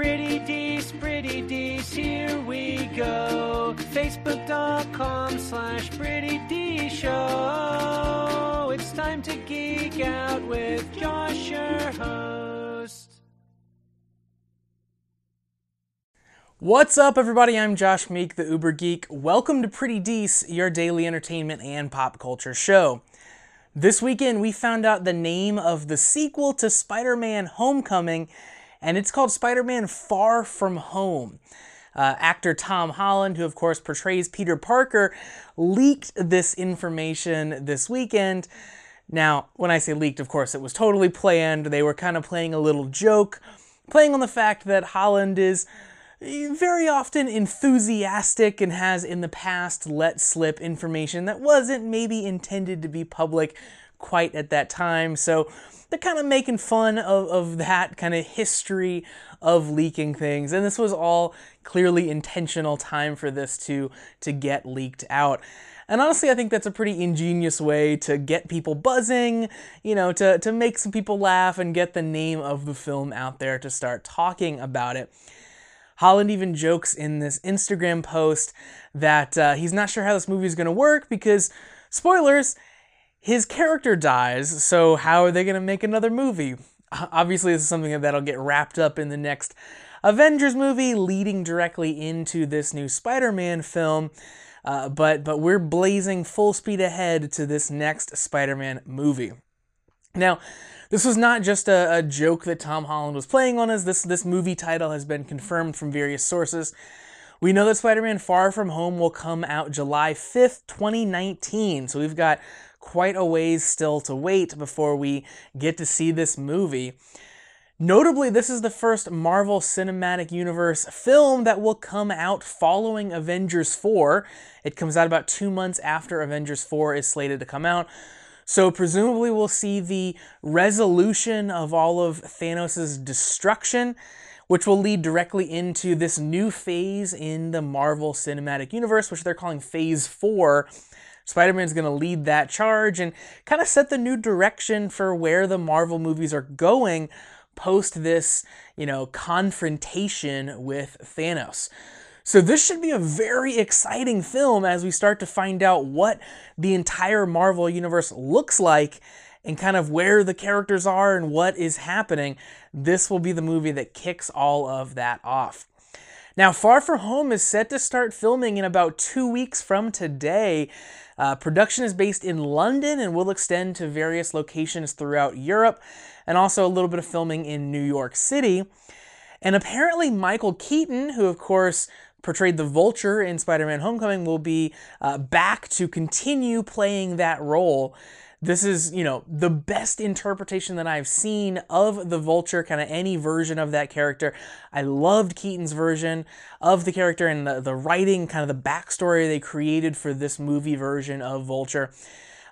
Pretty Dece, Pretty Dece, here we go. Facebook.com slash Pretty D Show. It's time to geek out with Josh, your host. What's up, everybody? I'm Josh Meek, the Uber Geek. Welcome to Pretty Dece, your daily entertainment and pop culture show. This weekend, we found out the name of the sequel to Spider Man Homecoming and it's called Spider Man Far From Home. Uh, actor Tom Holland, who of course portrays Peter Parker, leaked this information this weekend. Now, when I say leaked, of course, it was totally planned. They were kind of playing a little joke, playing on the fact that Holland is very often enthusiastic and has in the past let slip information that wasn't maybe intended to be public quite at that time. So they're kind of making fun of, of that kind of history of leaking things. And this was all clearly intentional time for this to, to get leaked out. And honestly, I think that's a pretty ingenious way to get people buzzing, you know, to, to make some people laugh and get the name of the film out there to start talking about it. Holland even jokes in this Instagram post that uh, he's not sure how this movie is going to work because, spoilers, his character dies, so how are they going to make another movie? Obviously, this is something that'll get wrapped up in the next Avengers movie, leading directly into this new Spider Man film. Uh, but but we're blazing full speed ahead to this next Spider-Man movie. Now, this was not just a, a, joke that Tom Holland was playing on us. This this movie title has been confirmed from various sources. We know that Spider-Man Far From Home will come out July 5th, 2019. So we've got quite a ways still to wait before we get to see this movie. Notably, this is the first Marvel Cinematic Universe film that will come out following Avengers 4. It comes out about two months after Avengers 4 is slated to come out. So, presumably, we'll see the resolution of all of Thanos' destruction, which will lead directly into this new phase in the Marvel Cinematic Universe, which they're calling Phase 4 Spider Man's going to lead that charge and kind of set the new direction for where the Marvel movies are going post this, you know, confrontation with Thanos. So this should be a very exciting film as we start to find out what the entire Marvel universe looks like and kind of where the characters are and what is happening. This will be the movie that kicks all of that off. Now, Far From Home is set to start filming in about two weeks from today. Uh, production is based in London and will extend to various locations throughout Europe and also a little bit of filming in New York City. And apparently, Michael Keaton, who of course portrayed the Vulture in Spider Man Homecoming, will be uh, back to continue playing that role. This is, you know, the best interpretation that I've seen of the Vulture, kind of any version of that character. I loved Keaton's version of the character and the, the writing, kind of the backstory they created for this movie version of Vulture.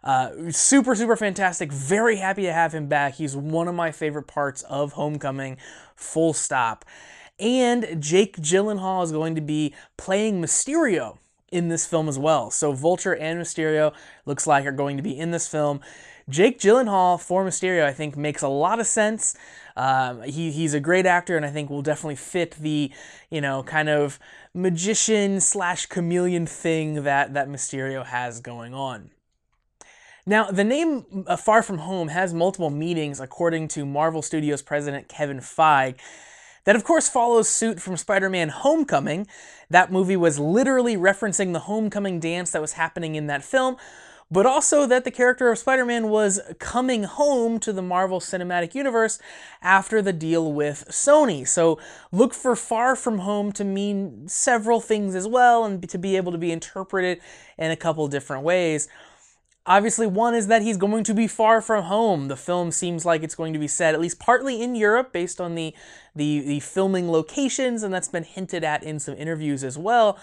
Uh, super, super fantastic. Very happy to have him back. He's one of my favorite parts of Homecoming, full stop. And Jake Gyllenhaal is going to be playing Mysterio in this film as well. So Vulture and Mysterio looks like are going to be in this film. Jake Gyllenhaal for Mysterio, I think, makes a lot of sense. Um, he, he's a great actor, and I think will definitely fit the, you know, kind of magician slash chameleon thing that that Mysterio has going on. Now, the name uh, Far From Home has multiple meanings, according to Marvel Studios president Kevin Feige. That, of course, follows suit from Spider Man Homecoming. That movie was literally referencing the homecoming dance that was happening in that film, but also that the character of Spider Man was coming home to the Marvel Cinematic Universe after the deal with Sony. So look for Far From Home to mean several things as well and to be able to be interpreted in a couple different ways. Obviously, one is that he's going to be far from home. The film seems like it's going to be set at least partly in Europe based on the, the, the filming locations, and that's been hinted at in some interviews as well.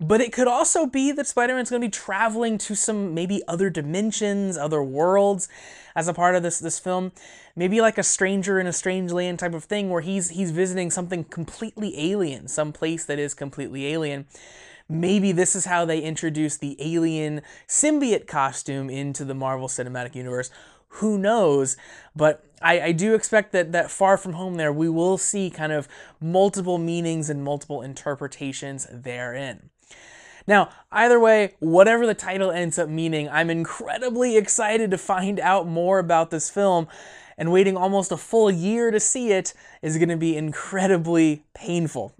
But it could also be that Spider Man's going to be traveling to some maybe other dimensions, other worlds as a part of this, this film. Maybe like a stranger in a strange land type of thing where he's, he's visiting something completely alien, some place that is completely alien. Maybe this is how they introduce the alien symbiote costume into the Marvel Cinematic Universe. who knows? But I, I do expect that that far from home there we will see kind of multiple meanings and multiple interpretations therein. Now, either way, whatever the title ends up meaning, I'm incredibly excited to find out more about this film, and waiting almost a full year to see it is going to be incredibly painful.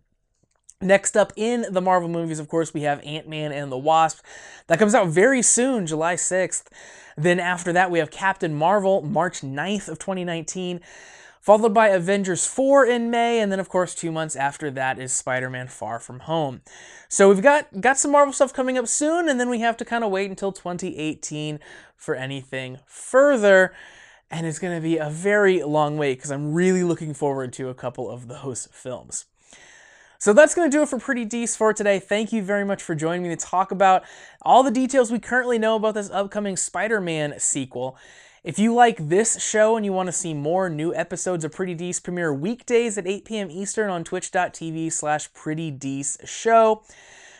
Next up in the Marvel movies, of course, we have Ant Man and the Wasp. That comes out very soon, July 6th. Then after that, we have Captain Marvel, March 9th of 2019 followed by Avengers 4 in May, and then of course 2 months after that is Spider-Man Far From Home. So we've got got some Marvel stuff coming up soon and then we have to kind of wait until 2018 for anything further. And it's going to be a very long wait because I'm really looking forward to a couple of those films. So that's going to do it for Pretty Dece for today. Thank you very much for joining me to talk about all the details we currently know about this upcoming Spider Man sequel. If you like this show and you want to see more new episodes of Pretty Dece premiere weekdays at 8 p.m. Eastern on twitch.tv slash Pretty Dece Show.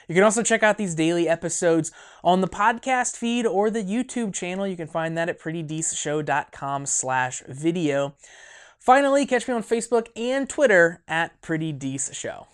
You can also check out these daily episodes on the podcast feed or the YouTube channel. You can find that at prettydeceshow.com slash video. Finally, catch me on Facebook and Twitter at Pretty Dece Show.